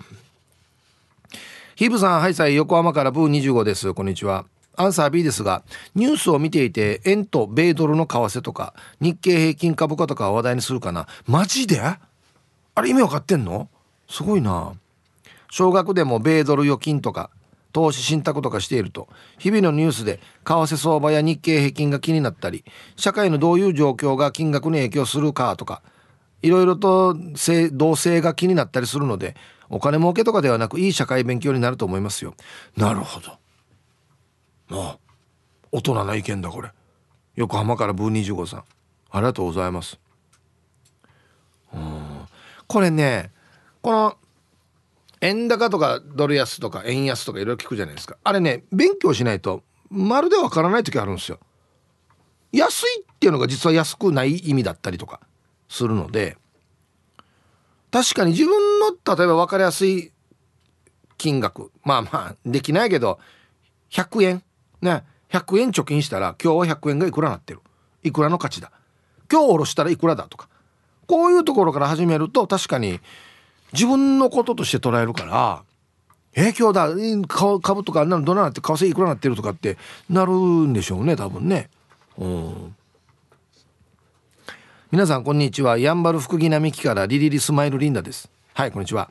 ヒブさんハイサイ横浜からブー25です。こんにちは。アンサー B ですがニュースを見ていて円と米ドルの為替とか日経平均株価とか話題にするかな。マジで？あれ意味わかってんの？すごいな。小学でも米ドル預金とか投資信託とかしていると。日々のニュースで為替相場や日経平均が気になったり社会のどういう状況が金額に影響するかとかいろいろと同性が気になったりするのでお金儲けとかではなくいい社会勉強になると思いますよ。なるほど。ああ大人な意見だこれ。横浜からブー25さん。ありがとうございます。うん。これねこの円高とかドル安とか円安とかいろいろ聞くじゃないですか。あれね勉強しないとまるでわからない時あるんですよ。安いっていうのが実は安くない意味だったりとかするので確かに自分の例えば分かりやすい金額まあまあできないけど100円ね100円貯金したら今日は100円がいくらなってる。いくらの価値だ。今日下ろしたらいくらだとか。こういうところから始めると確かに自分のこととして捉えるからえ今日だ株とかあんなのどうなって為替いくらなってるとかってなるんでしょうね多分ね。うん。皆さんこんにちは。やんばる福木並木からリリリスマイルリンダです。はいこんにちは。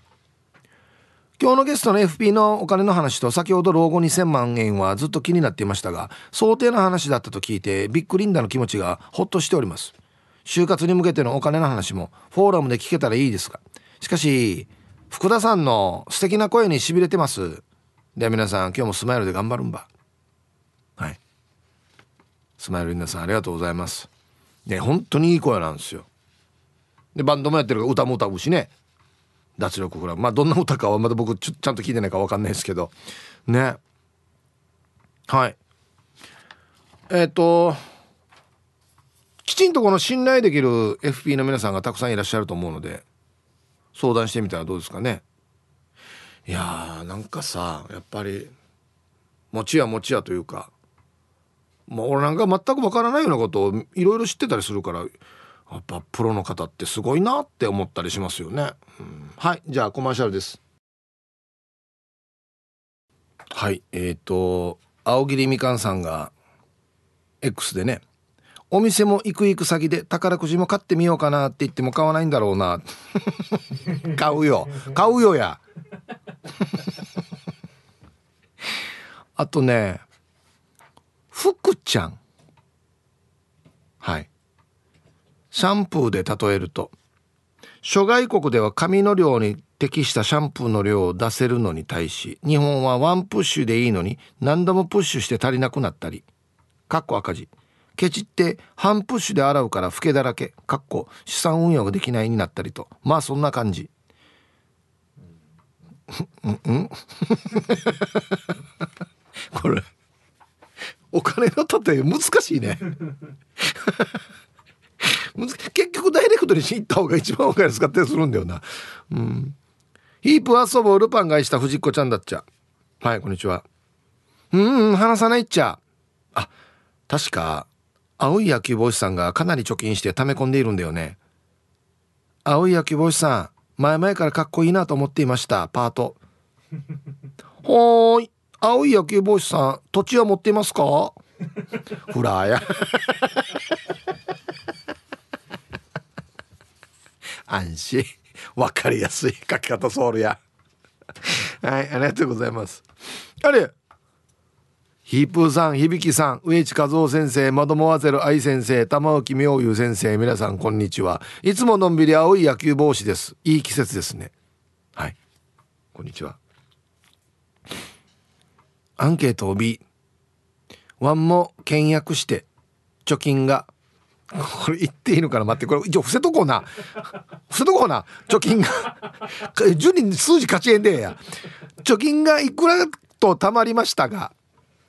今日のゲストの FP のお金の話と先ほど老後2000万円はずっと気になっていましたが想定の話だったと聞いてビッグリンダの気持ちがほっとしております。就活に向けてのお金の話もフォーラムで聞けたらいいですがしかし福田さんの素敵な声にしびれてます。では皆さん今日もスマイルで頑張るんば。はい。スマイルリンダさんありがとうございます。ね本当にいい声なんですよ。でバンドもやってるから歌も歌うしね。脱力クラブ。まあどんな歌かはまだ僕ちちゃんと聞いてないか分かんないですけど。ね。はい。えっ、ー、ときちんとこの信頼できる FP の皆さんがたくさんいらっしゃると思うので相談してみたらどうですかね。いやーなんかさやっぱり餅や餅やというかまあ俺なんか全く分からないようなことをいろいろ知ってたりするからやっぱプロの方ってすごいなって思ったりしますよね、うん、はいじゃあコマーシャルです。はいえっ、ー、と青桐みかんさんが X でねお店も行く行く先で宝くじも買ってみようかなって言っても買わないんだろうな。買うよ。買うよや。あとね福ちゃん。はい。シャンプーで例えると諸外国では髪の量に適したシャンプーの量を出せるのに対し日本はワンプッシュでいいのに何度もプッシュして足りなくなったり。かっこ赤字。ケチって半プッシュで洗うから老けだらけかっこ資産運用ができないになったりとまあそんな感じうんうん これお金の例え難しいね 結局ダイレクトに行った方が一番分かりやすかったりするんだよな。うん。ヒープ遊ぼうルパンがした藤子ちゃんだっちゃ。はい、こんにちは。うん、うん、話さないっちゃ。あ、確か、青い野球帽子さんがかなり貯金して溜め込んでいるんだよね。青い野球帽子さん、前々からかっこいいなと思っていました、パート。ほーい、青い野球帽子さん、土地は持っていますか？フラーや。安心わかりやすい書き方ソウルやはいありがとうございますあれヒープーさん響さん植地和夫先生マドモアゼル愛先生玉置妙優先生皆さんこんにちは。いつものんびり青い野球帽子です。いい季節ですね。はい。こんにちは。アンケートを B ワンも倹約して貯金がこれ言っていいのかな？待ってこれ一応伏せとこうな。伏せとこうな。貯金が 順に数字勝ちえんでや。貯金がいくらと貯まりましたが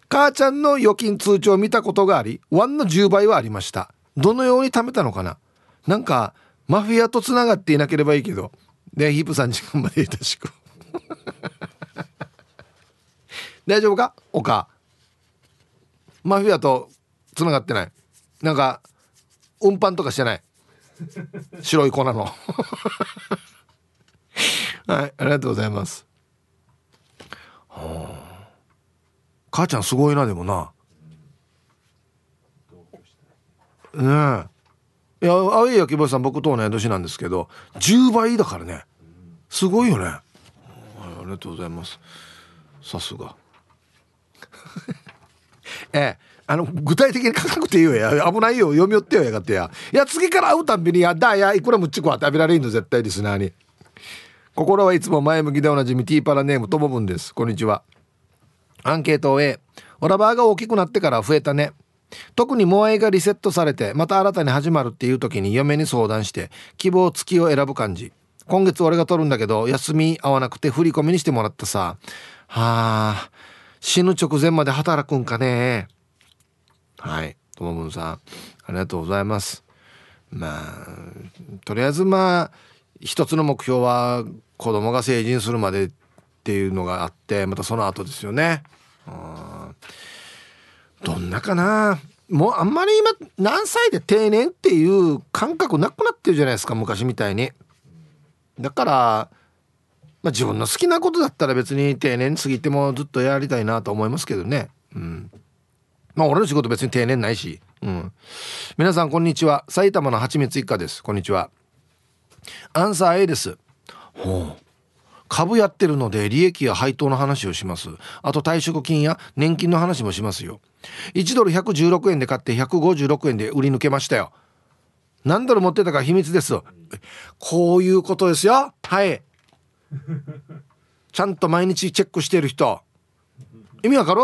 母ちゃんの預金通帳を見たことがありワンの10倍はありました。どのように貯めたのかな？なんかマフィアとつながっていなければいいけど。でヒープさん時間までよろしく大丈夫か？おか。マフィアとつながってない。なんか運搬とかしてない。白い粉の。はいありがとうございます。はあ。母ちゃんすごいなでもな。ねえ。いや青い焼き坊さん僕と同い年なんですけど10倍だからね。すごいよね、ありがとうございます。さすが。ええ。あの具体的に書かなくていいよ。や危ないよ。読み寄ってよやがってや。いや次から会うたんびにやだやいくらむっちこは食べられんの絶対リスナーに。心はいつも前向きでおなじみティーパラネームともぶんです。こんにちは。アンケートを A オラバーが大きくなってから増えたね。特にモアイがリセットされてまた新たに始まるっていう時に嫁に相談して希望付きを選ぶ感じ。今月俺が取るんだけど休み合わなくて振り込みにしてもらったさ。はあ死ぬ直前まで働くんかね。はいともぶんさん。ありがとうございます。まあとりあえずまあ一つの目標は子供が成人するまでっていうのがあってまたその後ですよね。うん。どんなかな。もうあんまり今何歳で定年っていう感覚なくなってるじゃないですか昔みたいに。だから、まあ、自分の好きなことだったら別に定年過ぎてもずっとやりたいなと思いますけどね。うん。まあ俺の仕事別に定年ないし。うん。皆さんこんにちは。埼玉のはちみつ一家です。こんにちは。アンサー A です。ほう。株やってるので利益や配当の話をします。あと退職金や年金の話もしますよ。1ドル116円で買って156円で売り抜けましたよ。何ドル持ってたか秘密ですこういうことですよ。はい ちゃんと毎日チェックしてる人。意味わかる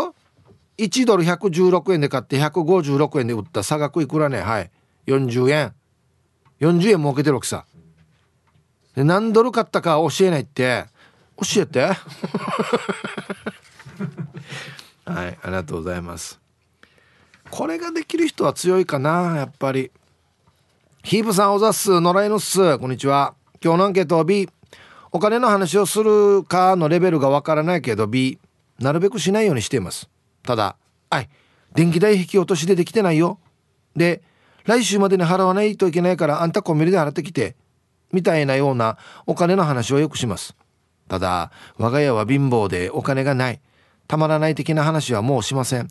?1 ドル116円で買って156円で売った。差額いくらね？はい。40円。40円儲けてるわけさ。何ドル買ったか教えないって。教えて。はいありがとうございます。これができる人は強いかなやっぱり。ヒープさんおざっす。野良犬っす。こんにちは。今日のアンケートは B お金の話をするかのレベルがわからないけど B なるべくしないようにしています。ただはい電気代引き落としでできてないよ。で来週までに払わないといけないからあんたコンビニで払ってきてみたいなようなお金の話をよくしますただ我が家は貧乏でお金がないたまらない的な話はもうしません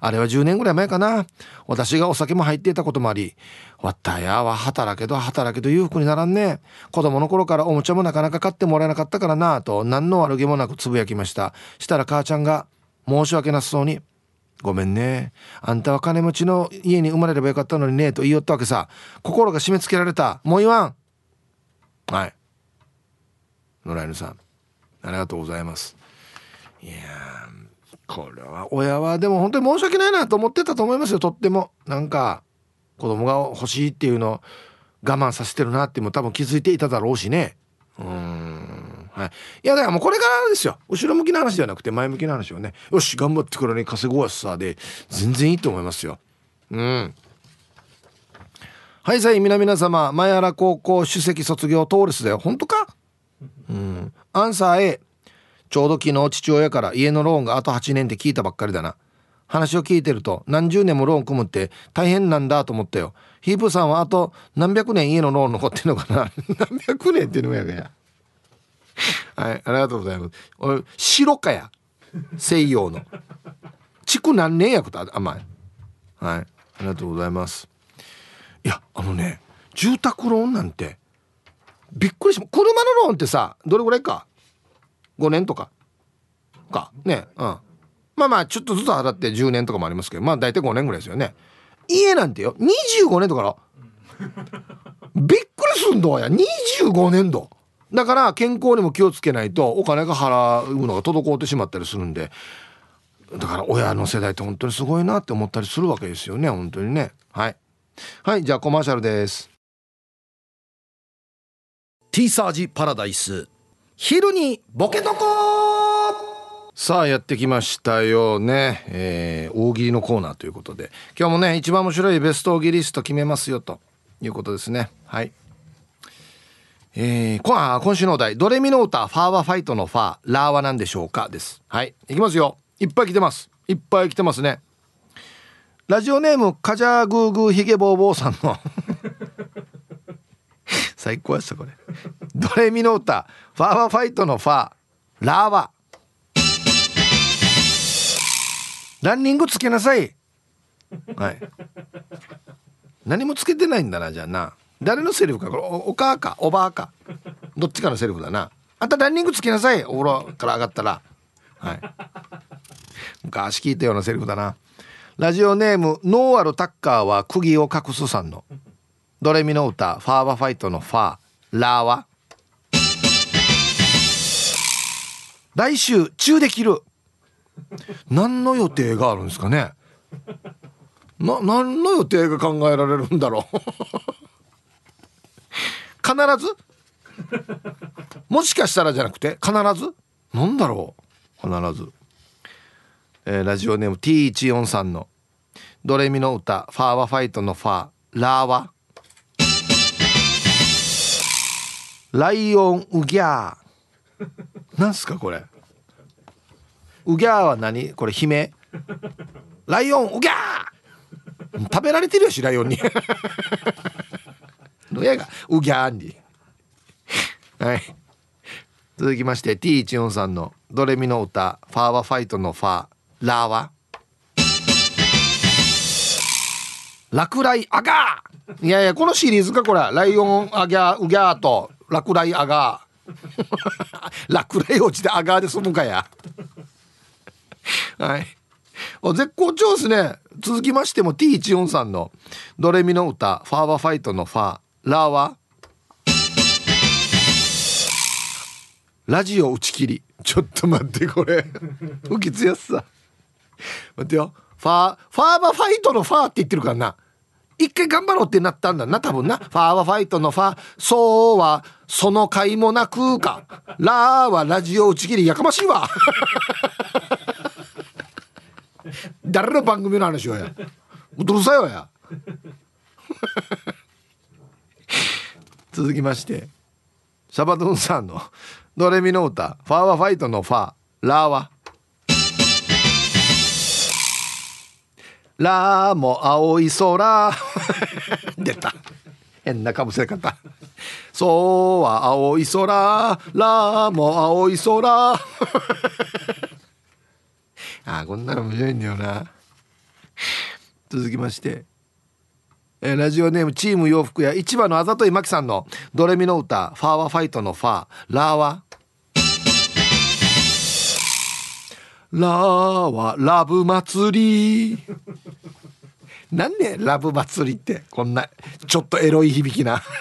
あれは10年ぐらい前かな私がお酒も入っていたこともありわったやは働けど働けど裕福にならんね子供の頃からおもちゃもなかなか買ってもらえなかったからなと何の悪気もなくつぶやきましたしたら母ちゃんが申し訳なさそうにごめんね。あんたは金持ちの家に生まれればよかったのにね、と言いよったわけさ。心が締め付けられた。もう言わん。はい。野良犬さんありがとうございます。いやこれは親はでも本当に申し訳ないなと思ってたと思いますよとっても。なんか子供が欲しいっていうの我慢させてるなっても多分気づいていただろうしね。うんはい。いやだからもうこれからですよ。後ろ向きな話ではなくて前向きな話をね。よし頑張ってくれね。稼ごうやさで。全然いいと思いますよ。うん。はいさい皆様前原高校首席卒業トーレスだよ。本当か？うん、アンサー A ちょうど昨日父親から家のローンがあと8年って聞いたばっかりだな。話を聞いてると何十年もローン組むって大変なんだと思ったよ。ヒープさんはあと何百年家のローン残ってんのかな？何百年っていうのやがや。はいありがとうございます。俺白かや。西洋の。築何年やこと甘いはいありがとうございます。いやあのね住宅ローンなんてびっくりしま車のローンってさどれぐらいか？5年とか？か？ねうん。まあまあちょっとずつ払って10年とかもありますけどまあ大体5年ぐらいですよね。家なんてよ25年とか びっくりすんだや25年度。だから健康にも気をつけないとお金が払うのが滞ってしまったりするんで。だから親の世代って本当にすごいなって思ったりするわけですよね本当にね。はい。はいじゃあコマーシャルです。ティーサージパラダイス。昼にボケとこさあやってきましたよね、えー、大喜利のコーナーということで。今日もね一番面白いベスト大喜利リスト決めますよと。いうことですね。はい。えー、今週のお題「ドレミの歌ファーはファイトのファー。ラーは何でしょうか?」です。はい。いきますよ。いっぱい来てます。いっぱい来てますねラジオネームカジャーグーグーヒゲボーボーさんの。最高やったこれ。ドレミの歌。ファーはファイトのファー。ラーは。ランニングつけなさい。はい。何もつけてないんだなじゃあな。誰のセリフか。これお母かおばあか。どっちかのセリフだな。あんたランニングつけなさい。お風呂から上がったら。はい。昔聞いたようなセリフだな。ラジオネームノーアルタッカーは釘を隠すさんの。ドレミの歌ファーバファイトのファーラーは。来週中できる。何の予定があるんですかね。な何の予定が考えられるんだろう。必ず？もしかしたらじゃなくて必ず？なんだろう必ず、えー、ラジオネーム T14 さんの「ドレミの歌ファーはファイトのファーラーは」ライオンウギャー。なんすかこれ？ウギャーは何？これ悲鳴？ライオンウギャー！食べられてるよしライオンに。どやが？ウギャーに。はい。続きまして T14 さんのドレミの歌ファーはファイトのファー。ラーは？落雷アガー！いやいやこのシリーズかこれ。ライオンアギャーウギャーと落雷アガー。落雷落ちてアガーで済むかや。はい。絶好調ですね。続きましても T14 さんのドレミの歌ファーはファイトのファー。ラーは？ラジオ打ち切り。ちょっと待ってこれ。不吉やすさ。待ってよ。ファーファーバファイトのファーって言ってるからな。一回頑張ろうってなったんだな多分な。ファーはファイトのファー。そうはその甲斐もなくか。ラーはラジオ打ち切りやかましいわ。誰の番組の話をや。うるさいわや。続きまして。シャバドゥンさんのドレミの歌。ファーはファイトのファー。ラーはラーも青い空 出た。変なかぶせ方そうは青い空ラーも青い空 あこんなの面白いんだよな。続きまして。え、ラジオネームチーム洋服屋市場のあざといまきさんのドレミの歌ファーはファイトのファー。ラーはラーはラブ祭り。なんでラブ祭りってこんなちょっとエロい響きな。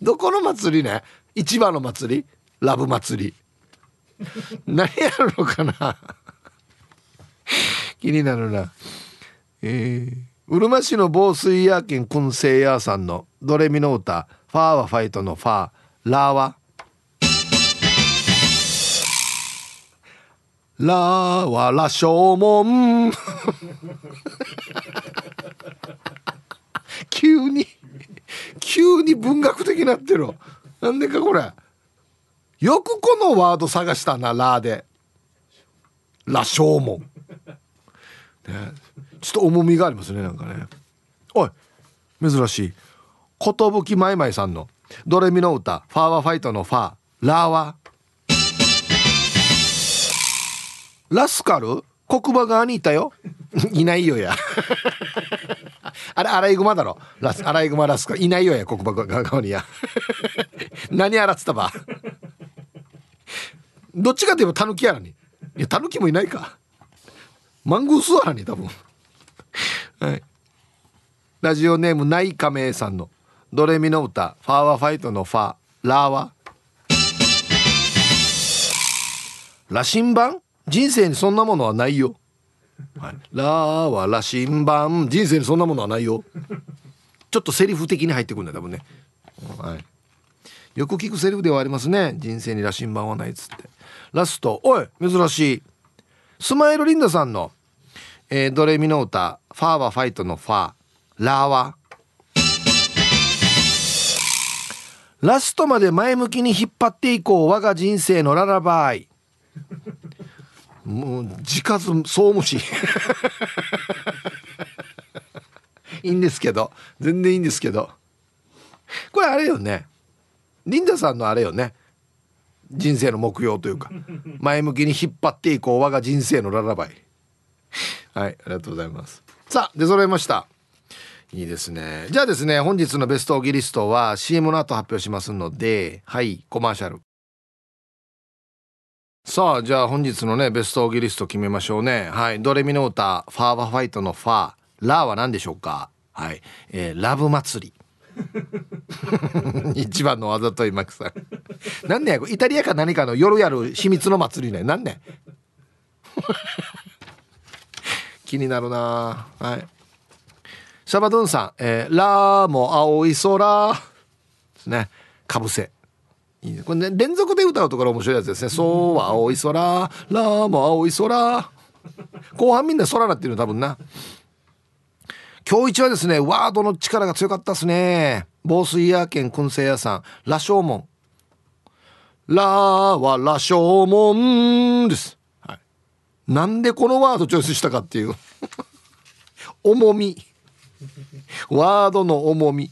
どこの祭りね？市場の祭り？ラブ祭り。何やるのかな？気になるな。えー、うるま市の防水屋県燻製屋さんのドレミの歌ファーはファイトのファー。ラーはラーは羅生門急に急に文学的になってる。なんでかこれ。よくこのワード探したなラーで羅生門、ね、ちょっと重みがありますねなんかね。おい珍しい。寿まいまいさんの「ドレミの歌ファーはファイトのファー。ラーは」ラスカル？黒馬側にいたよ。いないよや。あれアライグマだろ。ラスアライグマラスカル。いないよや黒馬側にや。何洗ってたば？どっちかといえばタヌキやらに。いやタヌキもいないか。マングースはらに多分。はい。ラジオネームナイカメイさんの。ドレミの歌。ファーワファイトのファー。ラーは？羅針盤人生にそんなものはないよ、はい、ラーは羅針盤人生にそんなものはないよ。ちょっとセリフ的に入ってくるんだ多分ね、はい、よく聞くセリフではありますね。人生に羅針盤はないっつって。ラストおい珍しい。スマイルリンダさんの、えー、ドレミの歌ファーはファイトのファー。ラーは。ラストまで前向きに引っ張っていこう。我が人生のララバイもう字数総無視 いいんですけど。全然いいんですけど。これあれよね。リンダさんのあれよね。人生の目標というか。前向きに引っ張っていこう我が人生のララバイ。はいありがとうございます。さあ出揃いました。いいですね。じゃあですね本日のベストオギリストは CM の後発表しますのではいコマーシャルさあじゃあ本日のねベストオギリスト決めましょうね。はい。ドレミの歌ファーバファイトのファー。ラーは何でしょうか？はい、えー、ラブ祭り。一番のあざといマクさん。何ねイタリアか何かの夜やる秘密の祭りね。何ね気になるな。はい。シャバドゥンさん、えー、ラーも青い空。ですね。かぶせ。いいねこれね連続で歌うところ面白いやつですね。そうは青い空ラーも青い空。後半みんな空なってるの多分な。今日一はですねワードの力が強かったですね。防水屋県燻製屋さん。羅生門。ラーは羅生門です、はい、なんでこのワードチョイスしたかっていう。重み。ワードの重み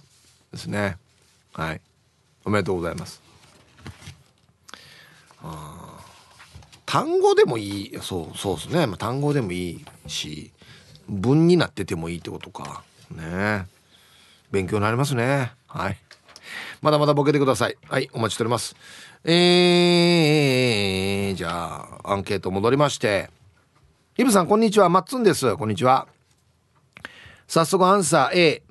ですね。はい。おめでとうございます。単語でもいいそうそうですね、まあ、単語でもいいし文になっててもいいってことか。ね。勉強になりますね。はい。まだまだボケてください。はいお待ちしております。えー、じゃあアンケート戻りまして。イブさんこんにちは。マッツンです。こんにちは。早速アンサー A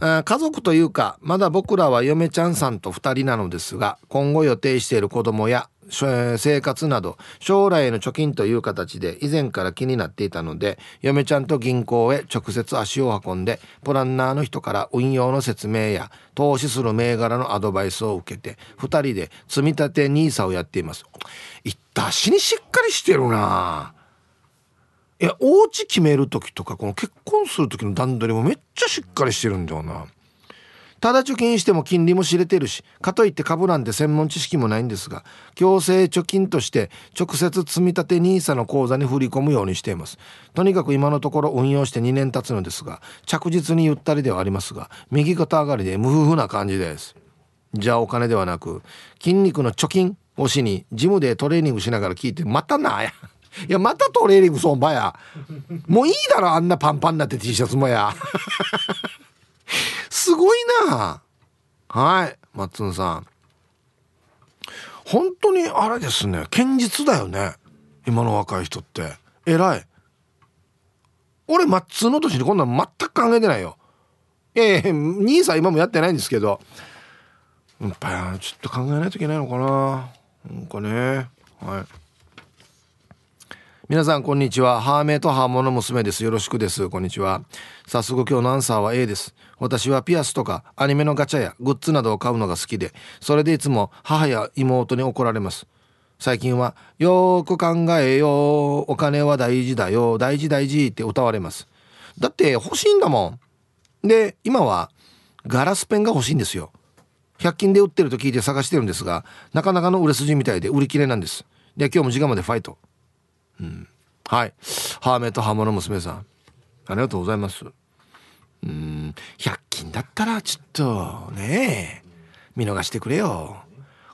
あ家族というかまだ僕らは嫁ちゃんさんと2人なのですが今後予定している子供や生活など将来への貯金という形で以前から気になっていたので嫁ちゃんと銀行へ直接足を運んでプランナーの人から運用の説明や投資する銘柄のアドバイスを受けて2人で積み立て NISA をやっています。いったしにしっかりしてるな。いやお家決める時とかこの結婚する時の段取りもめっちゃしっかりしてるんだよな。ただ貯金しても金利も知れてるしかといって株なんて専門知識もないんですが強制貯金として直接積み立て NISA の口座に振り込むようにしています。とにかく今のところ運用して2年経つのですが着実にゆったりではありますが右肩上がりで無夫婦な感じです。じゃあお金ではなく筋肉の貯金をしにジムでトレーニングしながら聞いてまたなや。いやまたトレーニングそんばや。もういいだろあんなパンパンになって T シャツもや。すごいな。はいマッツンさん。本当にあれですね。堅実だよね。今の若い人って。偉い。俺マッツンの年にこんなん全く考えてないよ。いやいや兄さん今もやってないんですけど。やっぱちょっと考えないといけないのかな。なんかね。はい。皆さんこんにちは。ハーメイとハーモの娘です。よろしくです。こんにちは。早速今日のアンサーは A です。私はピアスとかアニメのガチャやグッズなどを買うのが好きでそれでいつも母や妹に怒られます。最近はよーく考えよお金は大事だよ大事大事って歌われます。だって欲しいんだもん。で今はガラスペンが欲しいんですよ。100均で売ってると聞いて探してるんですがなかなかの売れ筋みたいで売り切れなんです。で今日も時間までファイト。うん、はい。ハーメとハモの娘さん。ありがとうございます。うん100均だったらちょっとねえ見逃してくれよ。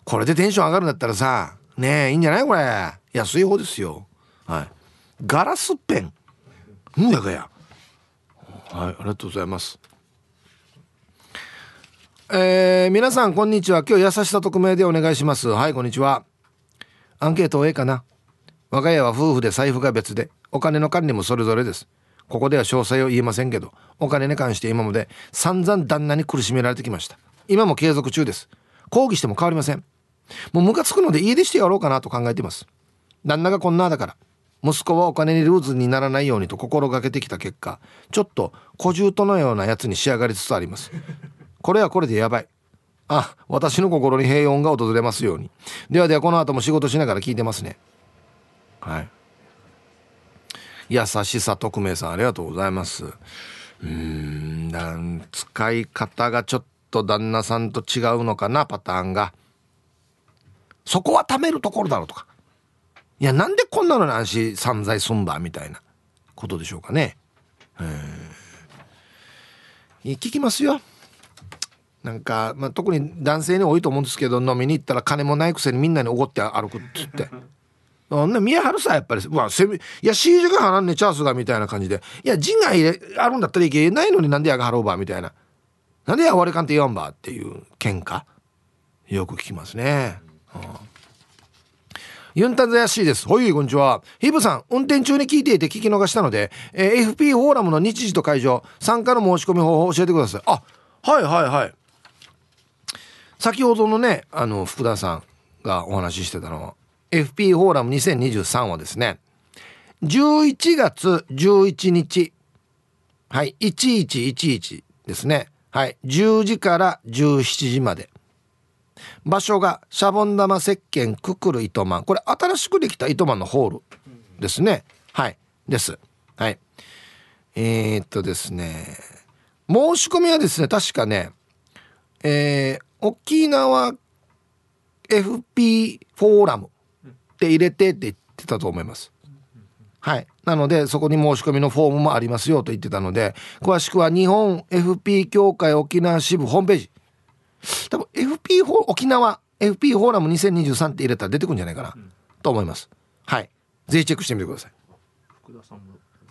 これでテンション上がるんだったらさねえいいんじゃないこれ。安い方ですよ。はい。ガラスペン。うんやがや。はいありがとうございます。えー、皆さんこんにちは。今日優しさ匿名でお願いします。はいこんにちは。アンケートをええかな。我が家は夫婦で財布が別でお金の管理もそれぞれです。ここでは詳細を言えませんけどお金に関して今まで散々旦那に苦しめられてきました。今も継続中です。抗議しても変わりません。もうムカつくので家出してやろうかなと考えています。旦那がこんなだから。息子はお金にルーズにならないようにと心がけてきた結果ちょっと小獣とのようなやつに仕上がりつつあります。これはこれでやばい。あ私の心に平穏が訪れますように。ではではこの後も仕事しながら聞いてますね。はい。優しさ匿名さんありがとうございます。うん使い方がちょっと旦那さんと違うのかなパターンが。そこは貯めるところだろうとか。いやなんでこんなのに安心散財すんだみたいな。ことでしょうかね。聞きますよ。なんか、まあ、特に男性に多いと思うんですけど飲みに行ったら金もないくせにみんなにおごって歩くっつって。あんな見え張るさやっぱりまあせいや C 字が払んねチャンスがみたいな感じでいや字が入れあるんだったらいけないのになんでやが払うばみたいななんでやわれかんって言わんばっていう喧嘩よく聞きますね、うんユンタンザヤシーです。ほい、こんにちは。ヒブさん、運転中に聞いていて聞き逃したので、えー、FP フォーラムの日時と会場、参加の申し込み方法を教えてください。あ、はいはいはい。先ほどのね、あの、福田さんがお話ししてたのは、FP フォーラム2023はですね、11月11日、はい、1111ですね。はい、10時から17時まで。場所がシャボン玉石鹸くくる糸満これ新しくできた糸満のホールですねはいですはいえー、っとですね申し込みはですね確かねえー、沖縄 FP フォーラムって入れてって言ってたと思います。はい。なのでそこに申し込みのフォームもありますよと言ってたので詳しくは日本 FP 協会沖縄支部ホームページ。多分 FP 沖縄 FP フォーラム2023って入れたら出てくるんじゃないかな、うん、と思います。はい。ぜひチェックしてみてください。福田さんも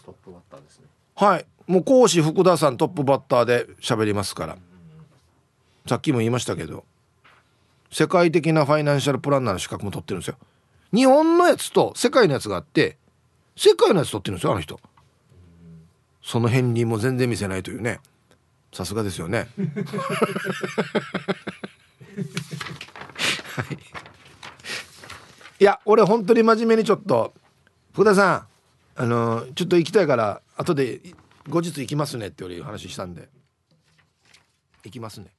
トップバッターですね。はい。もう講師福田さんトップバッターで喋りますから、さっきも言いましたけど世界的なファイナンシャルプランナーの資格も取ってるんですよ日本のやつと世界のやつがあって世界のやつ取ってるんですよあの人。その片鱗も全然見せないというね。さすがですよね。い、いや俺本当に真面目にちょっと福田さんあのちょっと行きたいから後で後日行きますねって俺話したんで。行きますね。